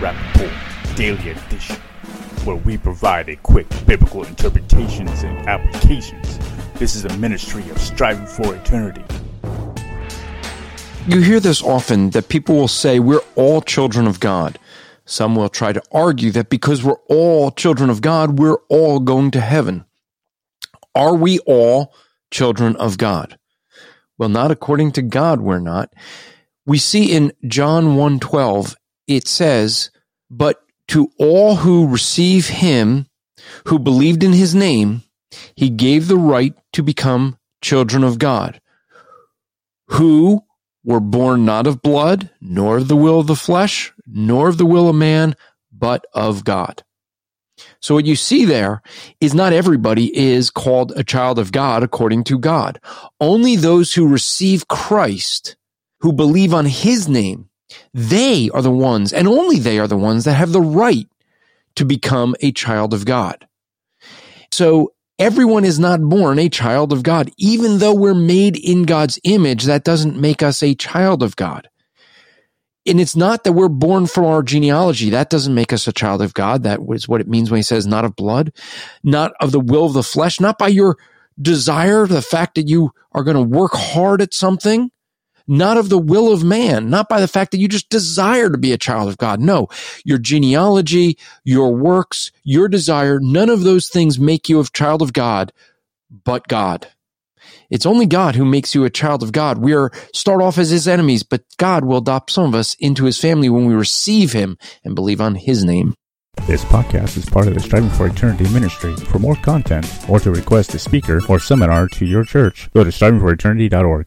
Welcome to the Rapp Report Daily Edition, where we provide a quick biblical interpretations and applications. This is a ministry of striving for eternity. You hear this often that people will say we're all children of God. Some will try to argue that because we're all children of God, we're all going to heaven. Are we all children of God? Well, not according to God, we're not. We see in John 1:12 it says, "But to all who receive him, who believed in his name, he gave the right to become children of God, who were born not of blood, nor of the will of the flesh, nor of the will of man, but of God." So what you see there is not everybody is called a child of God according to God. Only those who receive Christ, who believe on his name, they are the ones, and only they are the ones that have the right to become a child of God. So everyone is not born a child of God. Even though we're made in God's image, that doesn't make us a child of God. And it's not that we're born from our genealogy. That doesn't make us a child of God. That is what it means when he says not of blood, not of the will of the flesh, not by your desire, the fact that you are going to work hard at something, not of the will of man, not by the fact that you just desire to be a child of God. No, your genealogy, your works, your desire, none of those things make you a child of God, but God. It's only God who makes you a child of God. We are start off as his enemies, but God will adopt some of us into his family when we receive him and believe on his name. This podcast is part of the Striving for Eternity ministry. For more content or to request a speaker or seminar to your church, go to strivingforeternity.org.